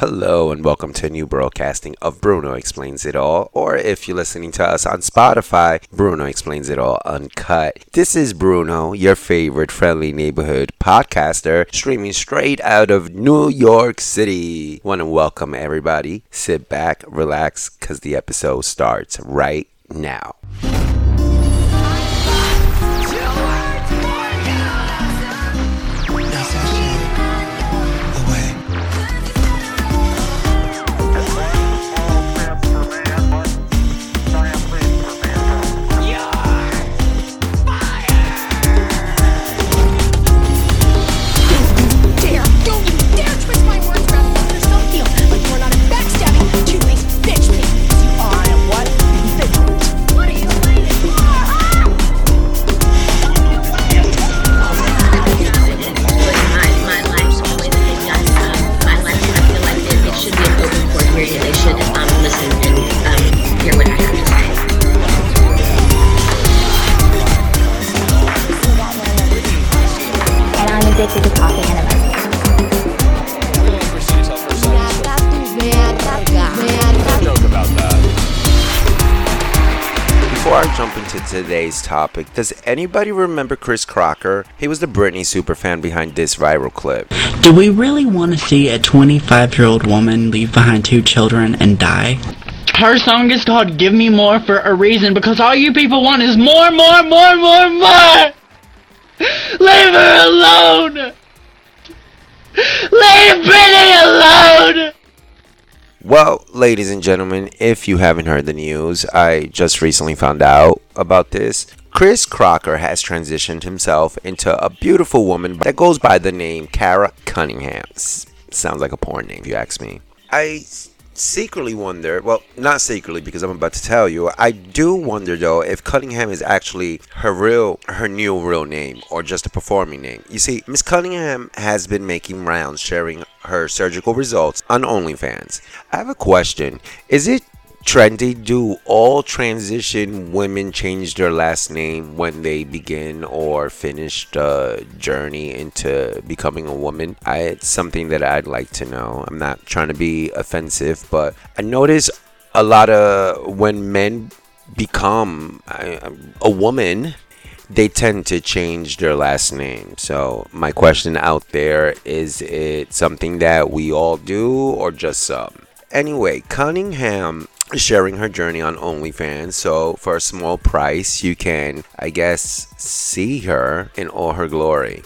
Hello and welcome to a new broadcasting of Bruno Explains It All, or if you're listening to us on Spotify, Bruno Explains It All Uncut. This is Bruno, your favorite friendly neighborhood podcaster, streaming straight out of New York City. Want to welcome everybody. Sit back, relax, because the episode starts right now. Addicted to coffee enemas. Before I jump into today's topic, does anybody remember Chris Crocker? He was the Britney superfan behind this viral clip. Do we really want to see a 25 year old woman leave behind two children and die? Her song is called Give Me More for a reason because all you people want is more, more, more, more, more! Leave her alone! Leave Britney alone! Well, ladies and gentlemen, if you haven't heard the news, I just recently found out about this. Chris Crocker has transitioned himself into a beautiful woman that goes by the name Kara Cunningham. Sounds like a porn name, if you ask me. I secretly wonder, well, not secretly because I'm about to tell you, I do wonder though if Cunningham is actually her real, her new real name or just a performing name. You see, Miss Cunningham has been making rounds sharing her surgical results on OnlyFans. I have a question. Is it trendy? Do all transition women change their last name when they begin or finish the journey into becoming a woman? I, it's something that I'd like to know. I'm not trying to be offensive, but I notice a lot of when men become a woman they tend to change their last name. So my question out there is it something that we all do or just some? Anyway, Cunningham sharing her journey on OnlyFans. So for a small price, you can, I guess, see her in all her glory.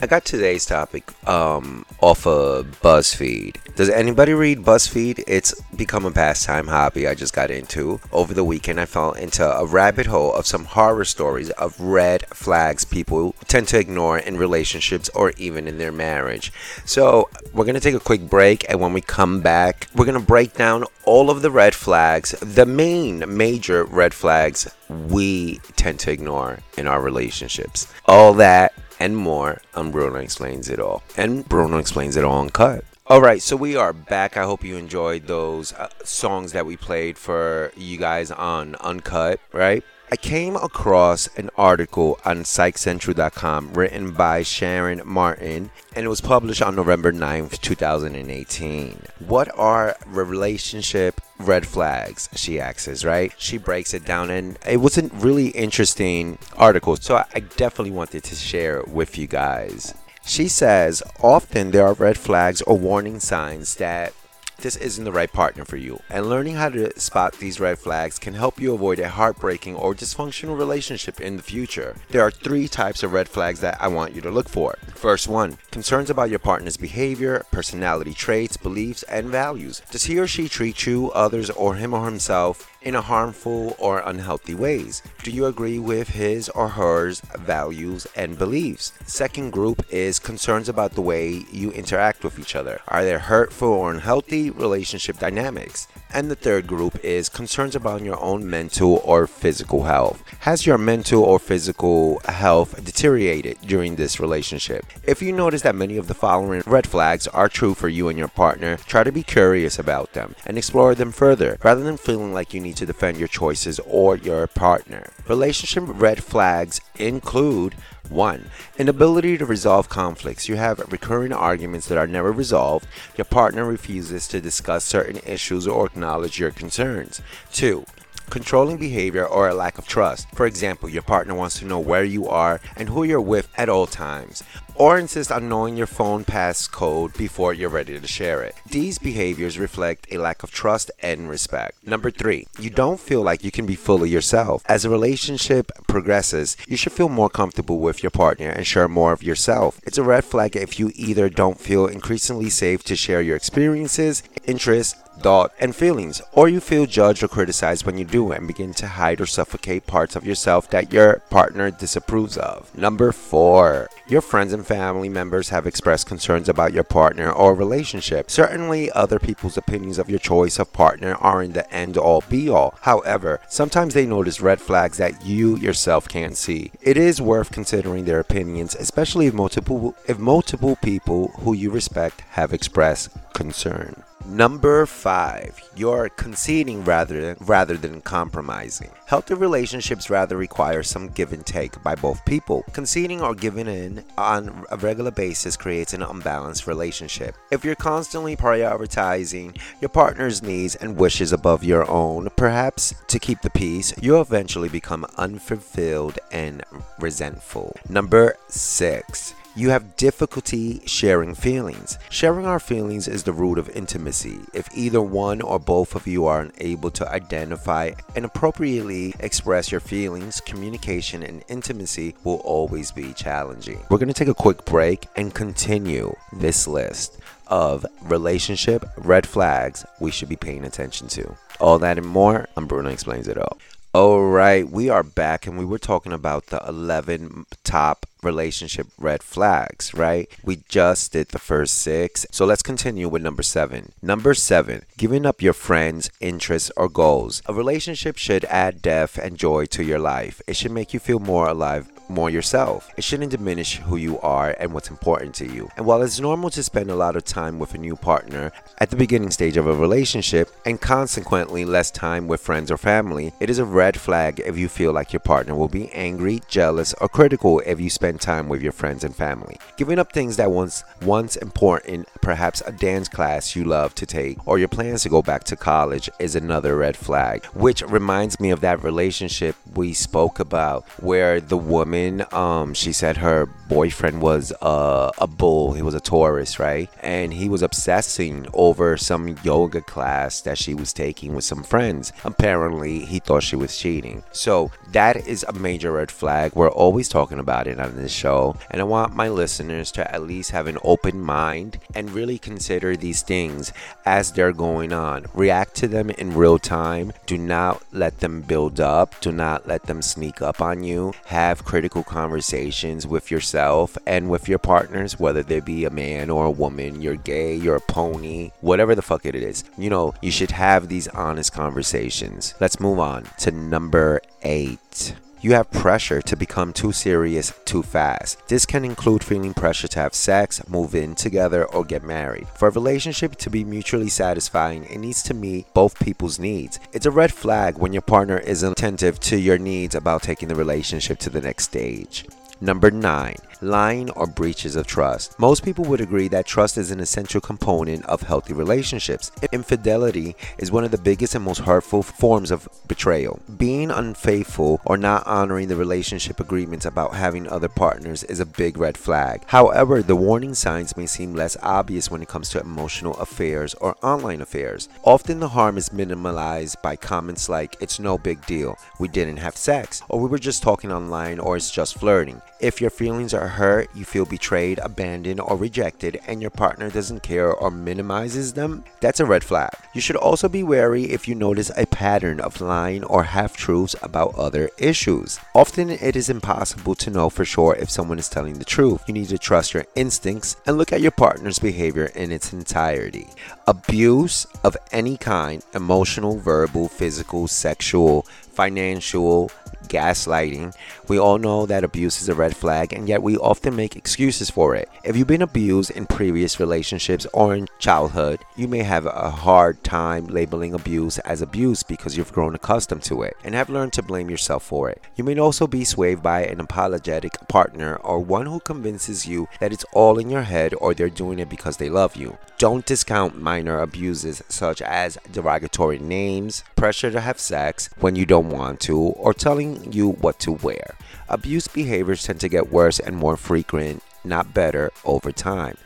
I got today's topic um, off of BuzzFeed. Does anybody read BuzzFeed? It's become a pastime hobby I just got into. Over the weekend, I fell into a rabbit hole of some horror stories of red flags people tend to ignore in relationships or even in their marriage. So, we're going to take a quick break, and when we come back, we're going to break down all of the red flags, the main major red flags we tend to ignore in our relationships. All that and more on Bruno Explains It All. And Bruno Explains It All Uncut. All right, so we are back. I hope you enjoyed those uh, songs that we played for you guys on Uncut, right? I came across an article on psychcentral.com written by Sharon Martin and it was published on November 9th, 2018. What are relationship red flags? She asks, right? She breaks it down and it was a really interesting article, so I definitely wanted to share it with you guys. She says, often there are red flags or warning signs that this isn't the right partner for you. And learning how to spot these red flags can help you avoid a heartbreaking or dysfunctional relationship in the future. There are three types of red flags that I want you to look for. First one, concerns about your partner's behavior, personality traits, beliefs, and values. Does he or she treat you, others, or him or himself in a harmful or unhealthy ways? Do you agree with his or hers values and beliefs? Second group is concerns about the way you interact with each other. Are there hurtful or unhealthy relationship dynamics? And the third group is concerns about your own mental or physical health. Has your mental or physical health deteriorated during this relationship? If you notice that many of the following red flags are true for you and your partner, try to be curious about them and explore them further rather than feeling like you need to defend your choices or your partner. Relationship red flags include 1. Inability to resolve conflicts. You have recurring arguments that are never resolved. Your partner refuses to discuss certain issues or acknowledge your concerns. 2 controlling behavior or a lack of trust. For example, your partner wants to know where you are and who you're with at all times, or insist on knowing your phone passcode before you're ready to share it. These behaviors reflect a lack of trust and respect. Number three, you don't feel like you can be fully yourself. As a relationship progresses, you should feel more comfortable with your partner and share more of yourself. It's a red flag if you either don't feel increasingly safe to share your experiences, interests, thought, and feelings, or you feel judged or criticized when you do and begin to hide or suffocate parts of yourself that your partner disapproves of. Number four, your friends and family members have expressed concerns about your partner or relationship. Certainly, other people's opinions of your choice of partner aren't the end all be all. However, sometimes they notice red flags that you yourself can't see. It is worth considering their opinions, especially if multiple if multiple people who you respect have expressed concern. Number five, you're conceding rather than, rather than compromising. Healthy relationships rather require some give and take by both people. Conceding or giving in on a regular basis creates an unbalanced relationship. If you're constantly prioritizing your partner's needs and wishes above your own, perhaps to keep the peace, you'll eventually become unfulfilled and resentful. Number six, you have difficulty sharing feelings. Sharing our feelings is the root of intimacy. If either one or both of you are unable to identify and appropriately express your feelings, communication and intimacy will always be challenging. We're going to take a quick break and continue this list of relationship red flags we should be paying attention to. All that and more, I'm Bruno Explains It All. All right, we are back and we were talking about the 11 top relationship red flags, right? We just did the first six. So let's continue with number seven. Number seven, giving up your friends' interests or goals. A relationship should add depth and joy to your life. It should make you feel more alive more yourself. It shouldn't diminish who you are and what's important to you. And while it's normal to spend a lot of time with a new partner at the beginning stage of a relationship and consequently less time with friends or family, it is a red flag if you feel like your partner will be angry, jealous, or critical if you spend time with your friends and family. Giving up things that once once important, perhaps a dance class you love to take or your plans to go back to college is another red flag, which reminds me of that relationship we spoke about where the woman um she said her boyfriend was uh, a bull he was a taurus right? And he was obsessing over some yoga class that she was taking with some friends. Apparently he thought she was cheating. So that is a major red flag. We're always talking about it on this show and i want my listeners to at least have an open mind and really consider these things as they're going on. React to them in real time. Do not let them build up. Do not let them sneak up on you. Have critical conversations with yourself and with your partners, whether they be a man or a woman, you're gay, you're a pony, whatever the fuck it is. You know, you should have these honest conversations. Let's move on to number eight. You have pressure to become too serious too fast. This can include feeling pressure to have sex, move in together, or get married. For a relationship to be mutually satisfying, it needs to meet both people's needs. It's a red flag when your partner isn't attentive to your needs about taking the relationship to the next stage. Number nine, lying or breaches of trust. Most people would agree that trust is an essential component of healthy relationships. Infidelity is one of the biggest and most hurtful forms of betrayal. Being unfaithful or not honoring the relationship agreements about having other partners is a big red flag. However, the warning signs may seem less obvious when it comes to emotional affairs or online affairs. Often the harm is minimalized by comments like, it's no big deal, we didn't have sex, or we were just talking online, or it's just flirting. If your feelings are hurt, you feel betrayed, abandoned, or rejected, and your partner doesn't care or minimizes them, that's a red flag. You should also be wary if you notice a pattern of lying or half truths about other issues. Often it is impossible to know for sure if someone is telling the truth. You need to trust your instincts and look at your partner's behavior in its entirety. Abuse of any kind emotional, verbal, physical, sexual, financial, gaslighting. We all know that abuse is a red flag, and yet we often make excuses for it. If you've been abused in previous relationships or in childhood, you may have a hard time labeling abuse as abuse because you've grown accustomed to it and have learned to blame yourself for it. You may also be swayed by an apologetic partner or one who convinces you that it's all in your head or they're doing it because they love you. Don't discount minor abuses such as derogatory names, pressure to have sex when you don't want to, or telling you what to wear. Abuse behaviors tend to get worse and more frequent, not better, over time.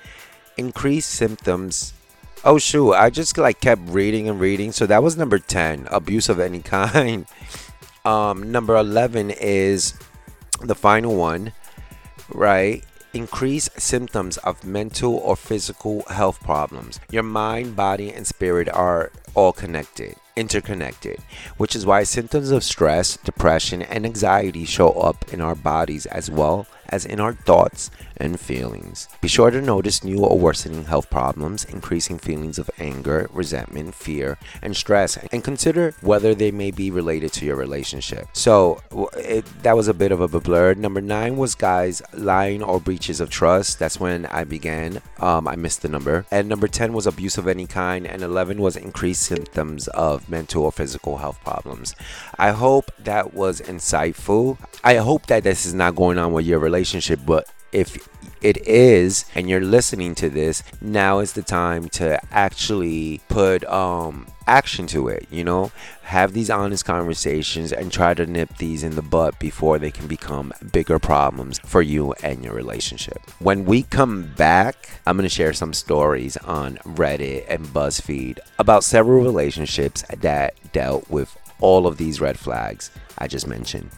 Increased symptoms. Oh shoot, I just like kept reading and reading. So that was number 10, abuse of any kind. Um number 11 is the final one, right? Increased symptoms of mental or physical health problems. Your mind, body, and spirit are all connected, interconnected, which is why symptoms of stress, depression, and anxiety show up in our bodies as well as in our thoughts and feelings. Be sure to notice new or worsening health problems, increasing feelings of anger, resentment, fear, and stress, and consider whether they may be related to your relationship. So, it, that was a bit of a blur. Number nine was guys lying or breaches of trust. That's when I began. Um, I missed the number. And number 10 was abuse of any kind. And 11 was increased symptoms of mental or physical health problems. I hope that was insightful. I hope that this is not going on with your relationship, but if it is and you're listening to this now is the time to actually put um action to it you know? Have these honest conversations and try to nip these in the butt before they can become bigger problems for you and your relationship. When we come back i'm going to share some stories on reddit and buzzfeed about several relationships that dealt with all of these red flags i just mentioned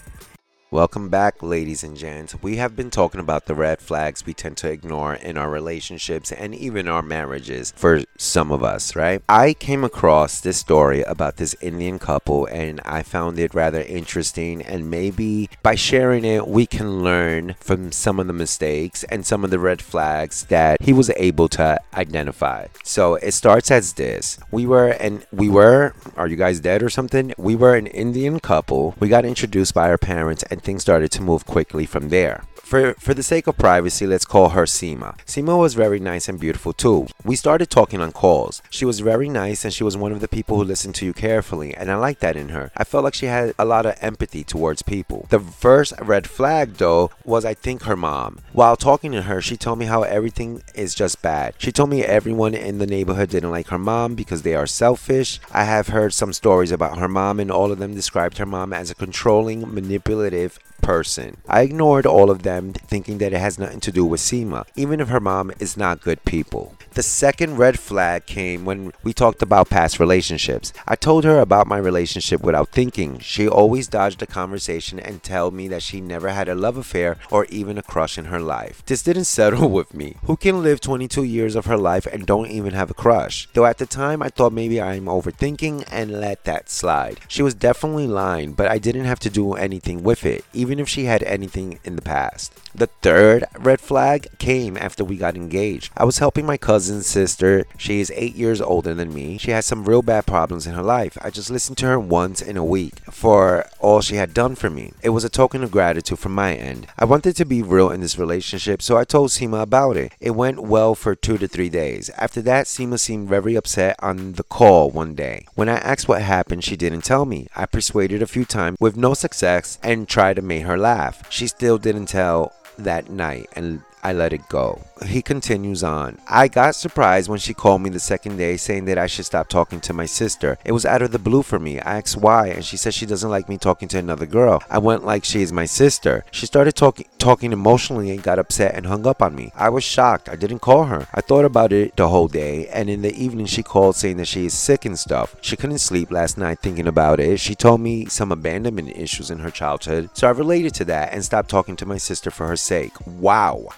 Welcome back, ladies and gents. We have been talking about the red flags we tend to ignore in our relationships and even our marriages for some of us, right? I came across this story about this Indian couple and I found it rather interesting. And maybe by sharing it, we can learn from some of the mistakes and some of the red flags that he was able to identify. So it starts as this We were, and we were, are you guys dead or something? We were an Indian couple. We got introduced by our parents and things started to move quickly from there. For, for the sake of privacy, let's call her Sima. Sima was very nice and beautiful too. We started talking on calls. She was very nice and she was one of the people who listened to you carefully, and I liked that in her. I felt like she had a lot of empathy towards people. The first red flag, though, was I think her mom. While talking to her, she told me how everything is just bad. She told me everyone in the neighborhood didn't like her mom because they are selfish. I have heard some stories about her mom, and all of them described her mom as a controlling, manipulative, person. I ignored all of them, thinking that it has nothing to do with Seema, even if her mom is not good people. The second red flag came when we talked about past relationships. I told her about my relationship without thinking. She always dodged the conversation and told me that she never had a love affair or even a crush in her life. This didn't settle with me. Who can live 22 years of her life and don't even have a crush? Though at the time I thought maybe I'm overthinking and let that slide. She was definitely lying, but I didn't have to do anything with it, even if she had anything in the past. The third red flag came after we got engaged. I was helping my cousin's sister. She is eight years older than me. She has some real bad problems in her life. I just listened to her once in a week for all she had done for me. It was a token of gratitude from my end. I wanted to be real in this relationship, so I told Seema about it. It went well for two to three days. After that, Seema seemed very upset on the call one day. When I asked what happened, she didn't tell me. I persuaded a few times with no success and tried to make her laugh. She still didn't tell that night and I let it go. He continues on. I got surprised when she called me the second day saying that I should stop talking to my sister. It was out of the blue for me. I asked why and she said she doesn't like me talking to another girl. I went like she is my sister. She started talking talking emotionally and got upset and hung up on me. I was shocked. I didn't call her. I thought about it the whole day and in the evening she called saying that she is sick and stuff. She couldn't sleep last night thinking about it. She told me some abandonment issues in her childhood. So I related to that and stopped talking to my sister for her sake. Wow.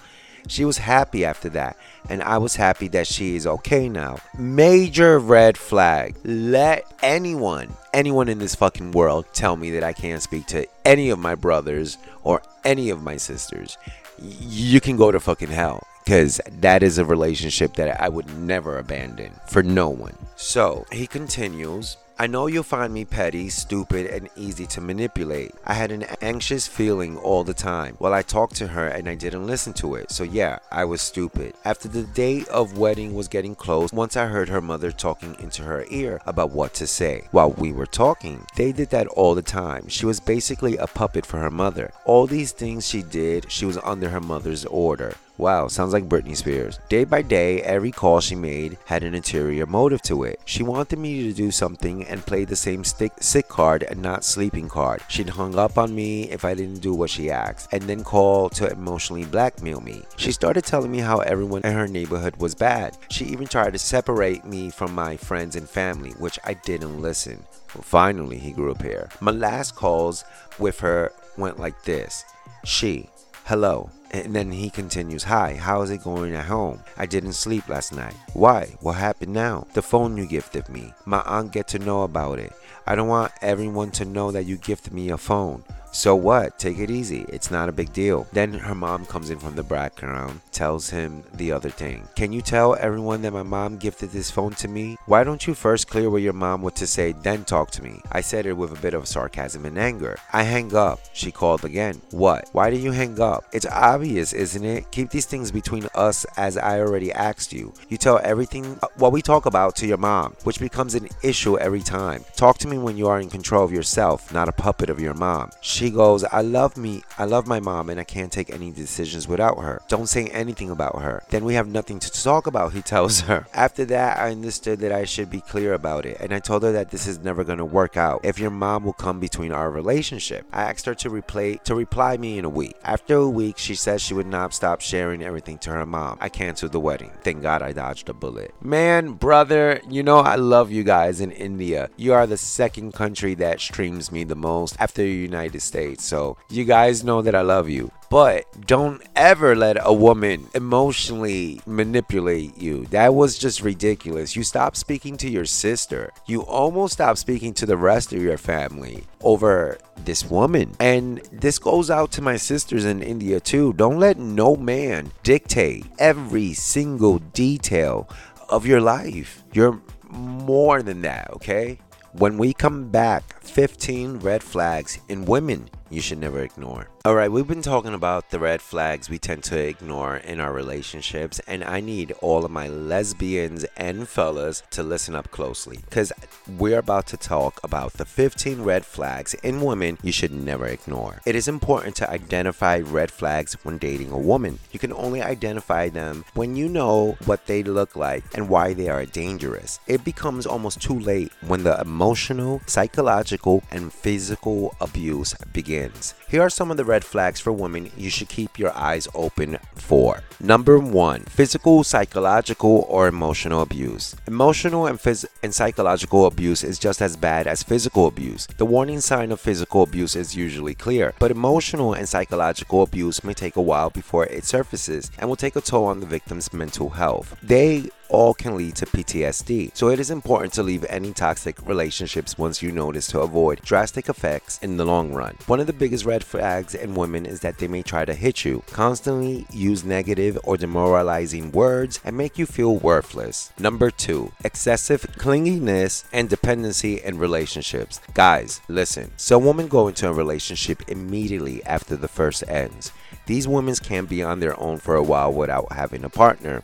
She was happy after that, and I was happy that she is okay now. Major red flag. Let anyone, anyone in this fucking world tell me that I can't speak to any of my brothers or any of my sisters. You can go to fucking hell. Because that is a relationship that I would never abandon for no one. So he continues I know you'll find me petty, stupid, and easy to manipulate. I had an anxious feeling all the time while I talked to her and I didn't listen to it. So yeah, I was stupid. After the day of wedding was getting close, once I heard her mother talking into her ear about what to say while we were talking. They did that all the time. She was basically a puppet for her mother. All these things she did, she was under her mother's order. Wow, sounds like Britney Spears. Day by day, every call she made had an interior motive to it. She wanted me to do something and play the same stick, sick card and not sleeping card. She'd hung up on me if I didn't do what she asked, and then call to emotionally blackmail me. She started telling me how everyone in her neighborhood was bad. She even tried to separate me from my friends and family, which I didn't listen. Well, finally, he grew up here. My last calls with her went like this She, hello. And then he continues, Hi, how is it going at home? I didn't sleep last night. Why? What happened now? The phone you gifted me. My aunt get to know about it. I don't want everyone to know that you gifted me a phone. So what? Take it easy. It's not a big deal. Then her mom comes in from the background, tells him the other thing. Can you tell everyone that my mom gifted this phone to me? Why don't you first clear what your mom what to say, then talk to me? I said it with a bit of sarcasm and anger. I hang up. She called again. What? Why did you hang up? It's obvious, isn't it? Keep these things between us as I already asked you. You tell everything uh, what we talk about to your mom, which becomes an issue every time. Talk to me when you are in control of yourself, not a puppet of your mom. She goes, I love me, I love my mom, and I can't take any decisions without her. Don't say anything about her. Then we have nothing to talk about, he tells her. After that, I understood that I should be clear about it, and I told her that this is never gonna work out if your mom will come between our relationship. I asked her to replay to reply me in a week. After a week, she said she would not stop sharing everything to her mom. I canceled the wedding. Thank God I dodged a bullet. Man, brother, you know I love you guys in India. You are the second country that streams me the most after the United States. So you guys know that I love you. But don't ever let a woman emotionally manipulate you. That was just ridiculous. You stopped speaking to your sister. You almost stopped speaking to the rest of your family over this woman. And this goes out to my sisters in India too. Don't let no man dictate every single detail of your life. You're more than that, okay? When we come back, 15 red flags in women you should never ignore. All right, we've been talking about the red flags we tend to ignore in our relationships, and I need all of my lesbians and fellas to listen up closely because we're about to talk about the 15 red flags in women you should never ignore. It is important to identify red flags when dating a woman. You can only identify them when you know what they look like and why they are dangerous. It becomes almost too late when the emotional, psychological, and physical abuse begins. Here are some of the red flags for women you should keep your eyes open for. Number one, physical, psychological, or emotional abuse. Emotional and, phys- and psychological abuse is just as bad as physical abuse. The warning sign of physical abuse is usually clear, but emotional and psychological abuse may take a while before it surfaces and will take a toll on the victim's mental health. They all can lead to PTSD. So it is important to leave any toxic relationships once you notice to avoid drastic effects in the long run. One of the biggest red flags in women is that they may try to hit you, constantly use negative or demoralizing words, and make you feel worthless. Number two, excessive clinginess and dependency in relationships. Guys, listen. Some women go into a relationship immediately after the first ends. These women can be on their own for a while without having a partner,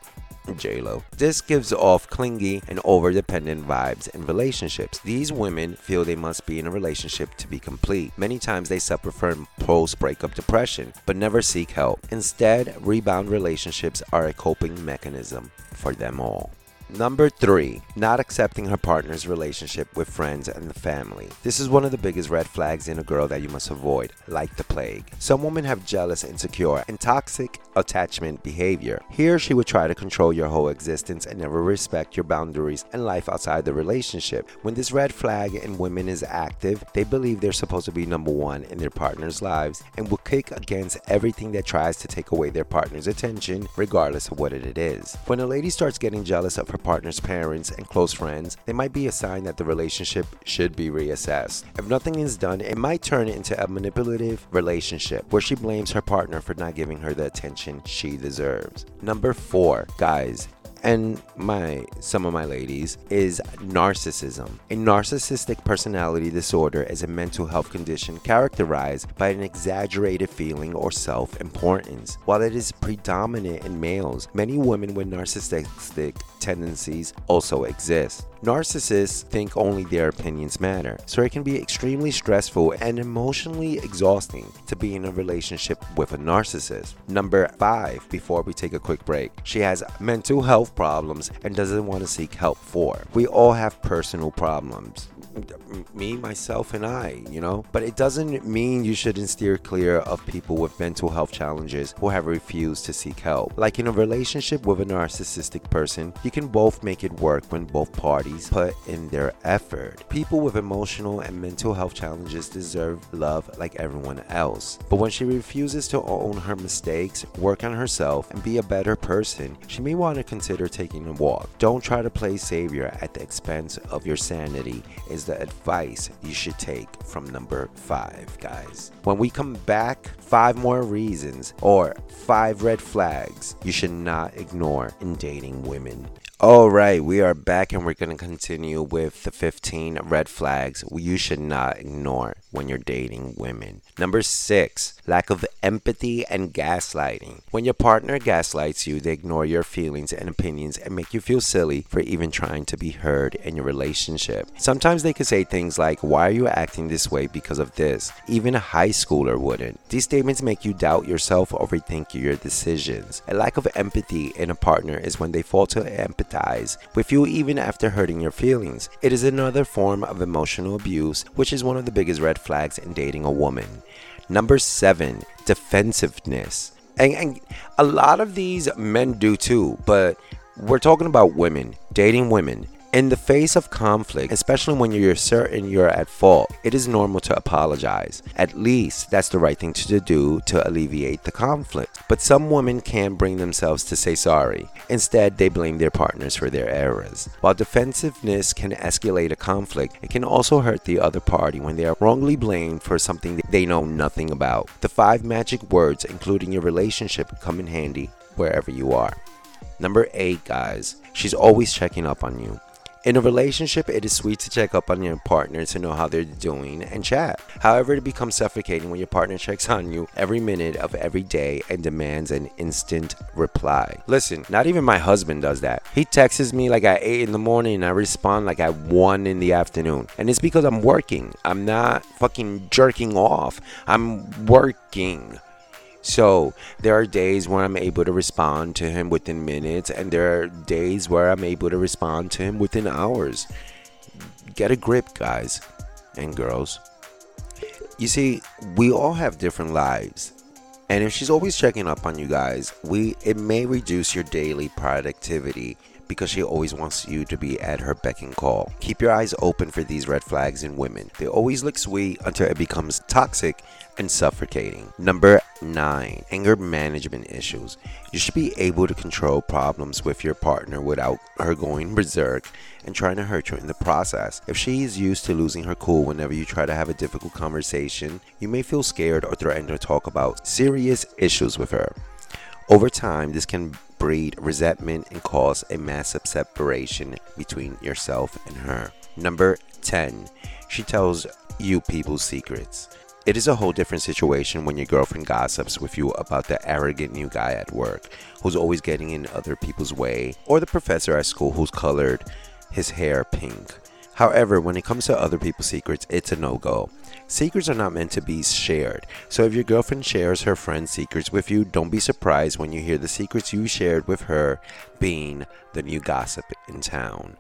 J-Lo. This gives off clingy and over-dependent vibes in relationships. These women feel they must be in a relationship to be complete. Many times they suffer from post-breakup depression, but never seek help. Instead, rebound relationships are a coping mechanism for them all. Number three, not accepting her partner's relationship with friends and the family. This is one of the biggest red flags in a girl that you must avoid, like the plague. Some women have jealous, insecure, and toxic attachment behavior. Here, she would try to control your whole existence and never respect your boundaries and life outside the relationship. When this red flag in women is active, they believe they're supposed to be number one in their partner's lives and will kick against everything that tries to take away their partner's attention, regardless of what it is. When a lady starts getting jealous of her partner's parents and close friends, they might be a sign that the relationship should be reassessed. If nothing is done, it might turn into a manipulative relationship where she blames her partner for not giving her the attention she deserves. Number four, guys, and my some of my ladies is narcissism. A narcissistic personality disorder is a mental health condition characterized by an exaggerated feeling or self-importance. While it is predominant in males, many women with narcissistic tendencies also exist. Narcissists think only their opinions matter, so it can be extremely stressful and emotionally exhausting to be in a relationship with a narcissist. Number five, before we take a quick break, she has mental health problems and doesn't want to seek help for. We all have personal problems me, myself, and I, you know? But it doesn't mean you shouldn't steer clear of people with mental health challenges who have refused to seek help. Like in a relationship with a narcissistic person, you can both make it work when both parties put in their effort. People with emotional and mental health challenges deserve love like everyone else. But when she refuses to own her mistakes, work on herself, and be a better person, she may want to consider taking a walk. Don't try to play savior at the expense of your sanity, is the advice you should take from number five, guys. When we come back, five more reasons or five red flags you should not ignore in dating women. All right, we are back and we're going to continue with the 15 red flags you should not ignore when you're dating women. Number six, lack of empathy and gaslighting. When your partner gaslights you, they ignore your feelings and opinions and make you feel silly for even trying to be heard in your relationship. Sometimes they could say things like, Why are you acting this way because of this? Even a high schooler wouldn't. These statements make you doubt yourself or rethink your decisions. A lack of empathy in a partner is when they fail to empathize with you even after hurting your feelings. It is another form of emotional abuse, which is one of the biggest red flags in dating a woman. Number seven, defensiveness. And, and a lot of these men do too, but we're talking about women, dating women. In the face of conflict, especially when you're certain you're at fault, it is normal to apologize. At least that's the right thing to do to alleviate the conflict. But some women can't bring themselves to say sorry. Instead, they blame their partners for their errors. While defensiveness can escalate a conflict, it can also hurt the other party when they are wrongly blamed for something they know nothing about. The five magic words, including your relationship, come in handy wherever you are. Number eight, guys, she's always checking up on you. In a relationship, it is sweet to check up on your partner to know how they're doing and chat. However, it becomes suffocating when your partner checks on you every minute of every day and demands an instant reply. Listen, not even my husband does that. He texts me like at 8 in the morning and I respond like at 1 in the afternoon. And it's because I'm working. I'm not fucking jerking off. I'm working. So there are days where I'm able to respond to him within minutes, and there are days where I'm able to respond to him within hours. Get a grip, guys and girls. You see, we all have different lives. And if she's always checking up on you guys, we it may reduce your daily productivity because she always wants you to be at her beck and call. Keep your eyes open for these red flags in women. They always look sweet until it becomes toxic and suffocating. Number nine, anger management issues. You should be able to control problems with your partner without her going berserk and trying to hurt you in the process. If she is used to losing her cool whenever you try to have a difficult conversation, you may feel scared or threatened to talk about serious issues with her. Over time, this can breed resentment and cause a massive separation between yourself and her. Number 10. She tells you people's secrets. It is a whole different situation when your girlfriend gossips with you about the arrogant new guy at work who's always getting in other people's way, or the professor at school who's colored his hair pink. However, when it comes to other people's secrets, it's a no go. Secrets are not meant to be shared. So if your girlfriend shares her friend's secrets with you, don't be surprised when you hear the secrets you shared with her being the new gossip in town.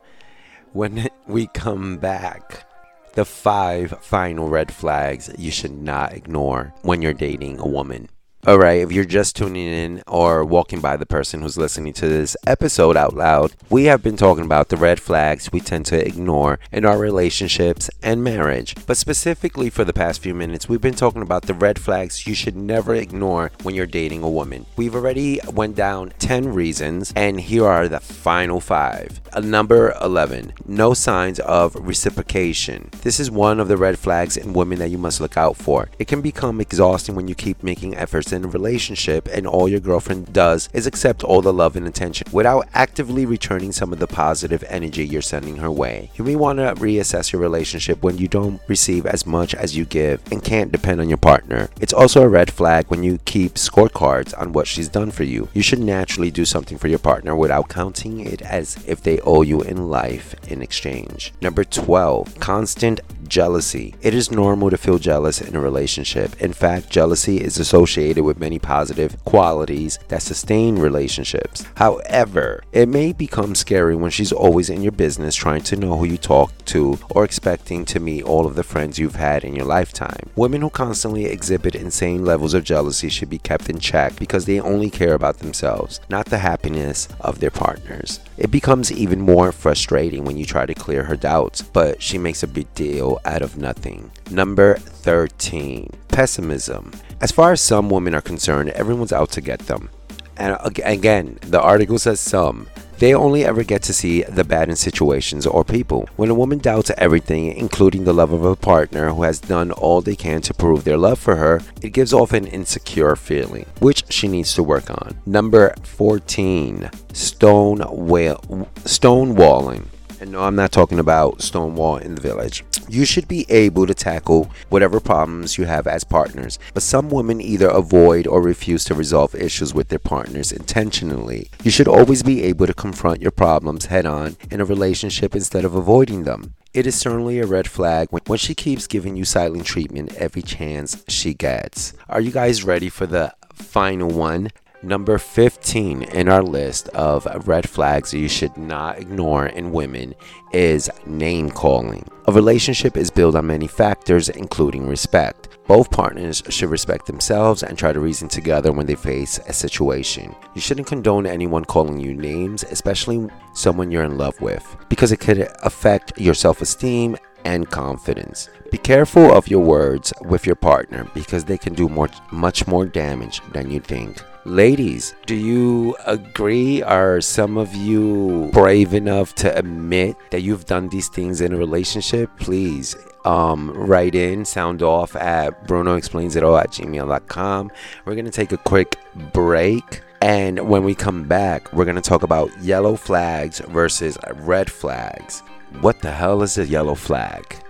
When we come back, the five final red flags you should not ignore when you're dating a woman. All right, if you're just tuning in or walking by the person who's listening to this episode out loud, we have been talking about the red flags we tend to ignore in our relationships and marriage. But specifically for the past few minutes, we've been talking about the red flags you should never ignore when you're dating a woman. We've already went down 10 reasons, and here are the final 5. Uh, number 11, no signs of reciprocation. This is one of the red flags in women that you must look out for. It can become exhausting when you keep making efforts in relationship and all your girlfriend does is accept all the love and attention without actively returning some of the positive energy you're sending her way. You may want to reassess your relationship when you don't receive as much as you give and can't depend on your partner. It's also a red flag when you keep scorecards on what she's done for you. You should naturally do something for your partner without counting it as if they owe you in life in exchange. Number 12, constant jealousy. It is normal to feel jealous in a relationship. In fact, jealousy is associated with many positive qualities that sustain relationships. However, it may become scary when she's always in your business trying to know who you talk to or expecting to meet all of the friends you've had in your lifetime. Women who constantly exhibit insane levels of jealousy should be kept in check because they only care about themselves, not the happiness of their partners. It becomes even more frustrating when you try to clear her doubts, but she makes a big deal out of nothing. Number 13 Pessimism. As far as some women are concerned, everyone's out to get them. And again, the article says some. They only ever get to see the bad in situations or people. When a woman doubts everything, including the love of a partner who has done all they can to prove their love for her, it gives off an insecure feeling, which she needs to work on. Number 14 Stone Stonewalling. And no, I'm not talking about Stonewall in the village. You should be able to tackle whatever problems you have as partners, but some women either avoid or refuse to resolve issues with their partners intentionally. You should always be able to confront your problems head on in a relationship instead of avoiding them. It is certainly a red flag when, when she keeps giving you silent treatment every chance she gets. Are you guys ready for the final one? Number 15 in our list of red flags you should not ignore in women is name calling. A relationship is built on many factors, including respect. Both partners should respect themselves and try to reason together when they face a situation. You shouldn't condone anyone calling you names, especially someone you're in love with, because it could affect your self esteem and confidence. Be careful of your words with your partner because they can do more, much more damage than you think. Ladies, do you agree? Are some of you brave enough to admit that you've done these things in a relationship? Please um, write in, sound off at brunoexplainsit at gmail.com. We're going to take a quick break. And when we come back, we're going to talk about yellow flags versus red flags. What the hell is a yellow flag?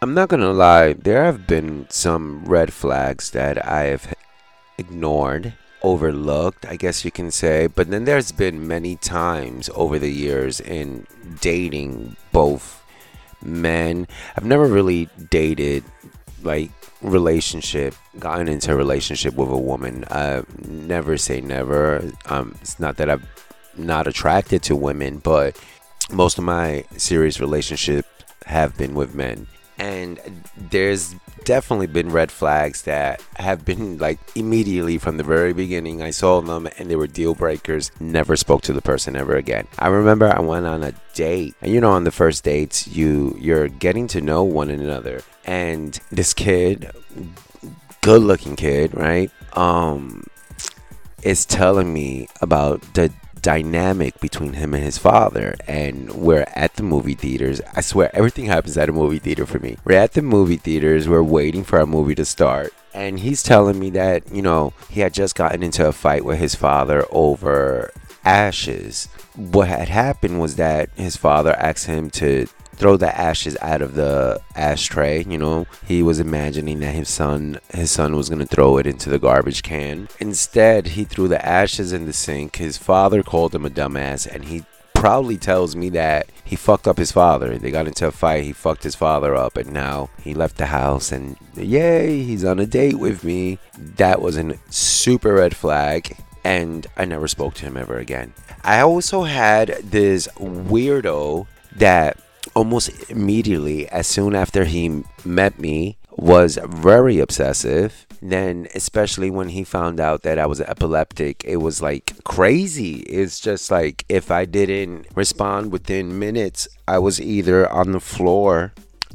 I'm not going to lie, there have been some red flags that I have ignored, overlooked, I guess you can say. But then there's been many times over the years in dating both men. I've never really dated like relationship gotten into a relationship with a woman never say never um it's not that i'm not attracted to women but most of my serious relationships have been with men and there's definitely been red flags that have been like immediately from the very beginning. I saw them and they were deal breakers. Never spoke to the person ever again. I remember i went on a date. And you know on the first dates you you're getting to know one another. And this kid good looking kid right? Um is telling me about the dynamic between him and his father and we're at the movie theaters. I swear everything happens at a movie theater for me. We're at the movie theaters we're waiting for our movie to start and he's telling me that you know he had just gotten into a fight with his father over ashes. What had happened was that his father asked him to throw the ashes out of the ashtray you know? He was imagining that his son his son was going to throw it into the garbage can. Instead he threw the ashes in the sink. His father called him a dumbass and he proudly tells me that he fucked up his father. They got into a fight he fucked his father up and now he left the house and yay he's on a date with me. That was a super red flag and I never spoke to him ever again. I also had this weirdo that almost immediately, as soon after he met me, was very obsessive. Then, especially when he found out that I was epileptic, it was like crazy. It's just like if I didn't respond within minutes, I was either on the floor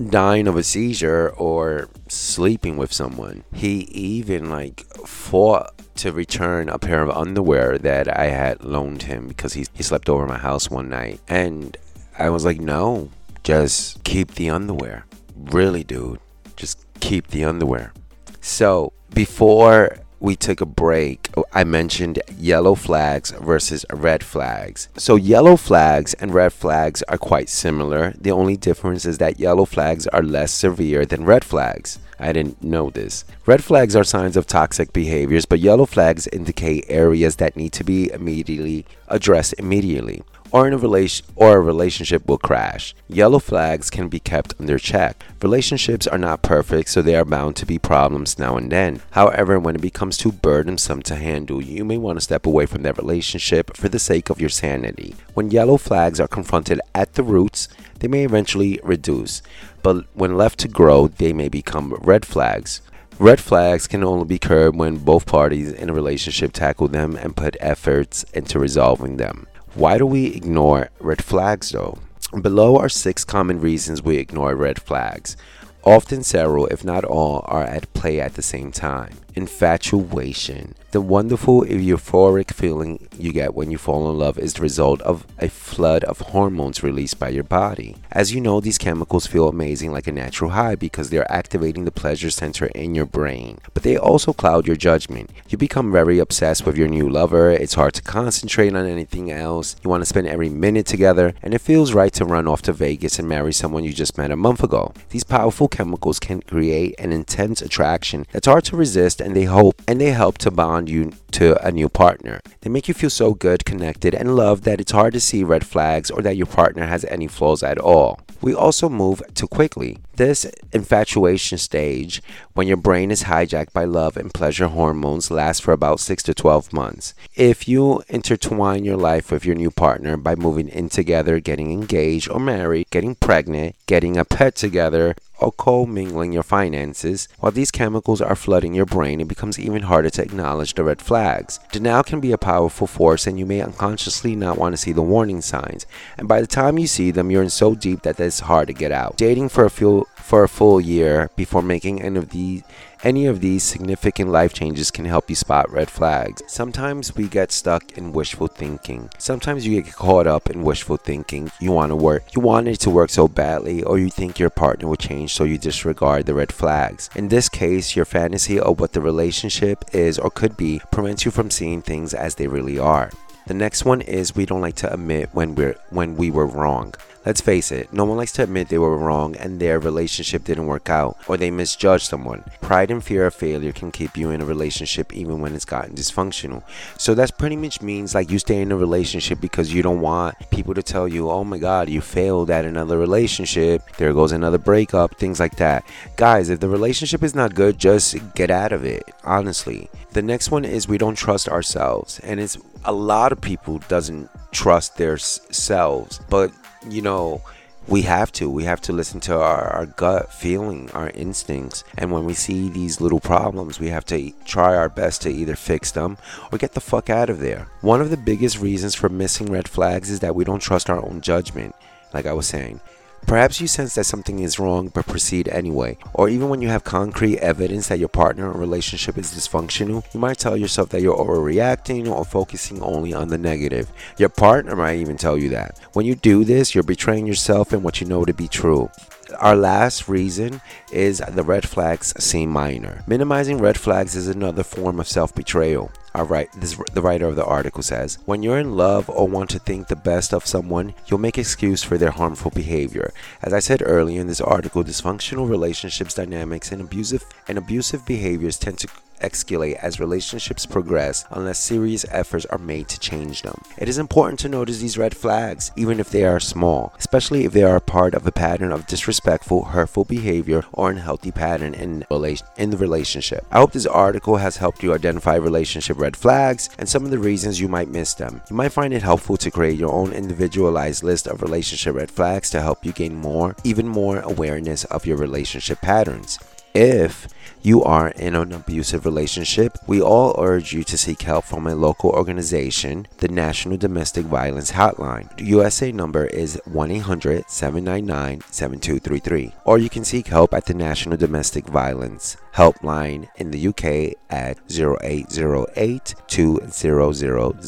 dying of a seizure or sleeping with someone. He even like fought to return a pair of underwear that I had loaned him because he, he slept over my house one night. And I was like, no, just keep the underwear. Really, dude, just keep the underwear. So before we took a break, I mentioned yellow flags versus red flags. So, yellow flags and red flags are quite similar. The only difference is that yellow flags are less severe than red flags. I didn't know this. Red flags are signs of toxic behaviors, but yellow flags indicate areas that need to be immediately addressed immediately or in a relation or a relationship will crash. Yellow flags can be kept under check. Relationships are not perfect, so they are bound to be problems now and then. However, when it becomes too burdensome to handle, you may want to step away from that relationship for the sake of your sanity. When yellow flags are confronted at the roots, they may eventually reduce, but when left to grow, they may become red flags. Red flags can only be curbed when both parties in a relationship tackle them and put efforts into resolving them. Why do we ignore red flags though? Below are six common reasons we ignore red flags. Often several, if not all, are at play at the same time. Infatuation. The wonderful euphoric feeling you get when you fall in love is the result of a flood of hormones released by your body. As you know, these chemicals feel amazing like a natural high because they're activating the pleasure center in your brain. But they also cloud your judgment. You become very obsessed with your new lover, it's hard to concentrate on anything else, you want to spend every minute together, and it feels right to run off to Vegas and marry someone you just met a month ago. These powerful chemicals can create an intense attraction that's hard to resist and they hope and they help to bond you to a new partner. They make you feel so good, connected, and loved that it's hard to see red flags or that your partner has any flaws at all. We also move too quickly. This infatuation stage, when your brain is hijacked by love and pleasure hormones, lasts for about 6 to 12 months. If you intertwine your life with your new partner by moving in together, getting engaged or married, getting pregnant, getting a pet together, or co-mingling your finances, while these chemicals are flooding your brain, it becomes even harder to acknowledge the red flags. Denial can be a powerful force and you may unconsciously not want to see the warning signs. And by the time you see them, you're in so deep that it's hard to get out. Dating for a few for a full year before making any of these any of these significant life changes can help you spot red flags. Sometimes we get stuck in wishful thinking. Sometimes you get caught up in wishful thinking. You want to work, you want it to work so badly, or you think your partner will change, so you disregard the red flags. In this case, your fantasy of what the relationship is or could be prevents you from seeing things as they really are. The next one is we don't like to admit when we're when we were wrong. Let's face it, no one likes to admit they were wrong and their relationship didn't work out or they misjudged someone. Pride and fear of failure can keep you in a relationship even when it's gotten dysfunctional. So that pretty much means like you stay in a relationship because you don't want people to tell you, "Oh my god, you failed at another relationship. There goes another breakup." Things like that. Guys, if the relationship is not good, just get out of it. Honestly. The next one is we don't trust ourselves and it's a lot of people doesn't trust their selves, but you know, we have to. We have to listen to our, our gut feeling, our instincts. And when we see these little problems, we have to try our best to either fix them or get the fuck out of there. One of the biggest reasons for missing red flags is that we don't trust our own judgment, like I was saying. Perhaps you sense that something is wrong but proceed anyway. Or even when you have concrete evidence that your partner or relationship is dysfunctional, you might tell yourself that you're overreacting or focusing only on the negative. Your partner might even tell you that. When you do this, you're betraying yourself and what you know to be true. Our last reason is the red flags seem minor. Minimizing red flags is another form of self betrayal. All right, this the writer of the article says, when you're in love or want to think the best of someone, you'll make excuse for their harmful behavior. As I said earlier in this article, dysfunctional relationships dynamics and abusive and abusive behaviors tend to escalate as relationships progress unless serious efforts are made to change them. It is important to notice these red flags, even if they are small, especially if they are part of a pattern of disrespectful, hurtful behavior or unhealthy pattern in, relation, in the relationship. I hope this article has helped you identify relationship red flags and some of the reasons you might miss them. You might find it helpful to create your own individualized list of relationship red flags to help you gain more, even more awareness of your relationship patterns. If you are in an abusive relationship, we all urge you to seek help from a local organization, the National Domestic Violence Hotline. The USA number is 1 800 799 7233. Or you can seek help at the National Domestic Violence Helpline in the UK at 0808 2000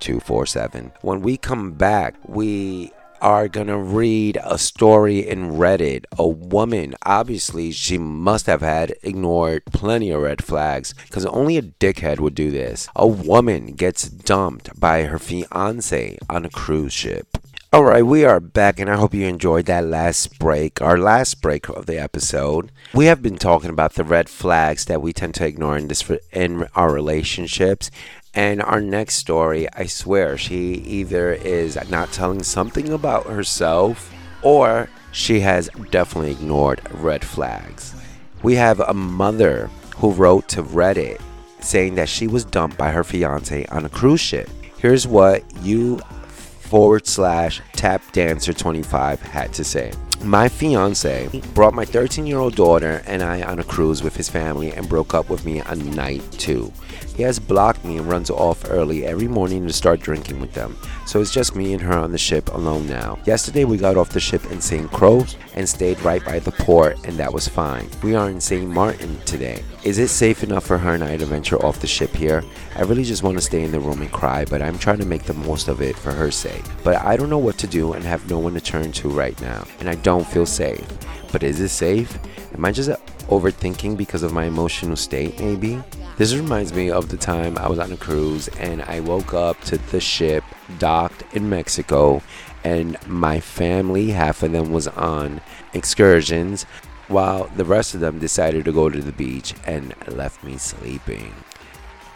247. When we come back, we are gonna read a story in Reddit. A woman, obviously, she must have had ignored plenty of red flags because only a dickhead would do this. A woman gets dumped by her fiance on a cruise ship. All right, we are back, and I hope you enjoyed that last break, our last break of the episode. We have been talking about the red flags that we tend to ignore in this in our relationships, and our next story, I swear, she either is not telling something about herself, or she has definitely ignored red flags. We have a mother who wrote to Reddit saying that she was dumped by her fiance on a cruise ship. Here's what you forward slash tap dancer 25 had to say. My fiance brought my 13 year old daughter and I on a cruise with his family and broke up with me on night two. He has blocked me and runs off early every morning to start drinking with them. So it's just me and her on the ship alone now. Yesterday we got off the ship in St. Croix and stayed right by the port and that was fine. We are in St. Martin today. Is it safe enough for her and I to venture off the ship here? I really just want to stay in the room and cry, but I'm trying to make the most of it for her sake. But I don't know what to do and have no one to turn to right now. And I don't feel safe. But is it safe? Am I just overthinking because of my emotional state, maybe? This reminds me of the time I was on a cruise and I woke up to the ship docked in Mexico, and my family, half of them was on excursions, while the rest of them decided to go to the beach and left me sleeping.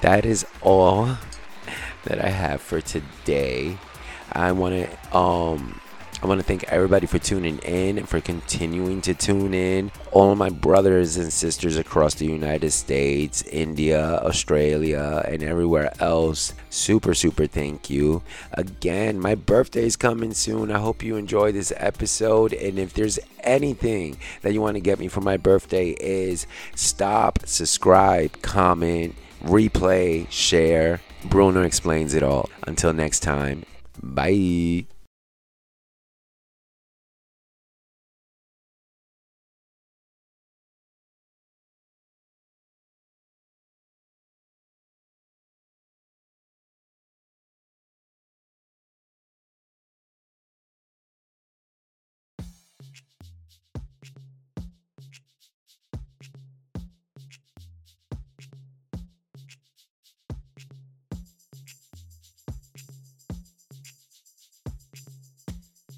That is all that I have for today. I want to um I want to thank everybody for tuning in and for continuing to tune in. All my brothers and sisters across the United States, India, Australia, and everywhere else. Super, super thank you. Again, my birthday is coming soon. I hope you enjoy this episode. And if there's anything that you want to get me for my birthday is stop, subscribe, comment, replay, share. Bruno explains it all. Until next time, bye.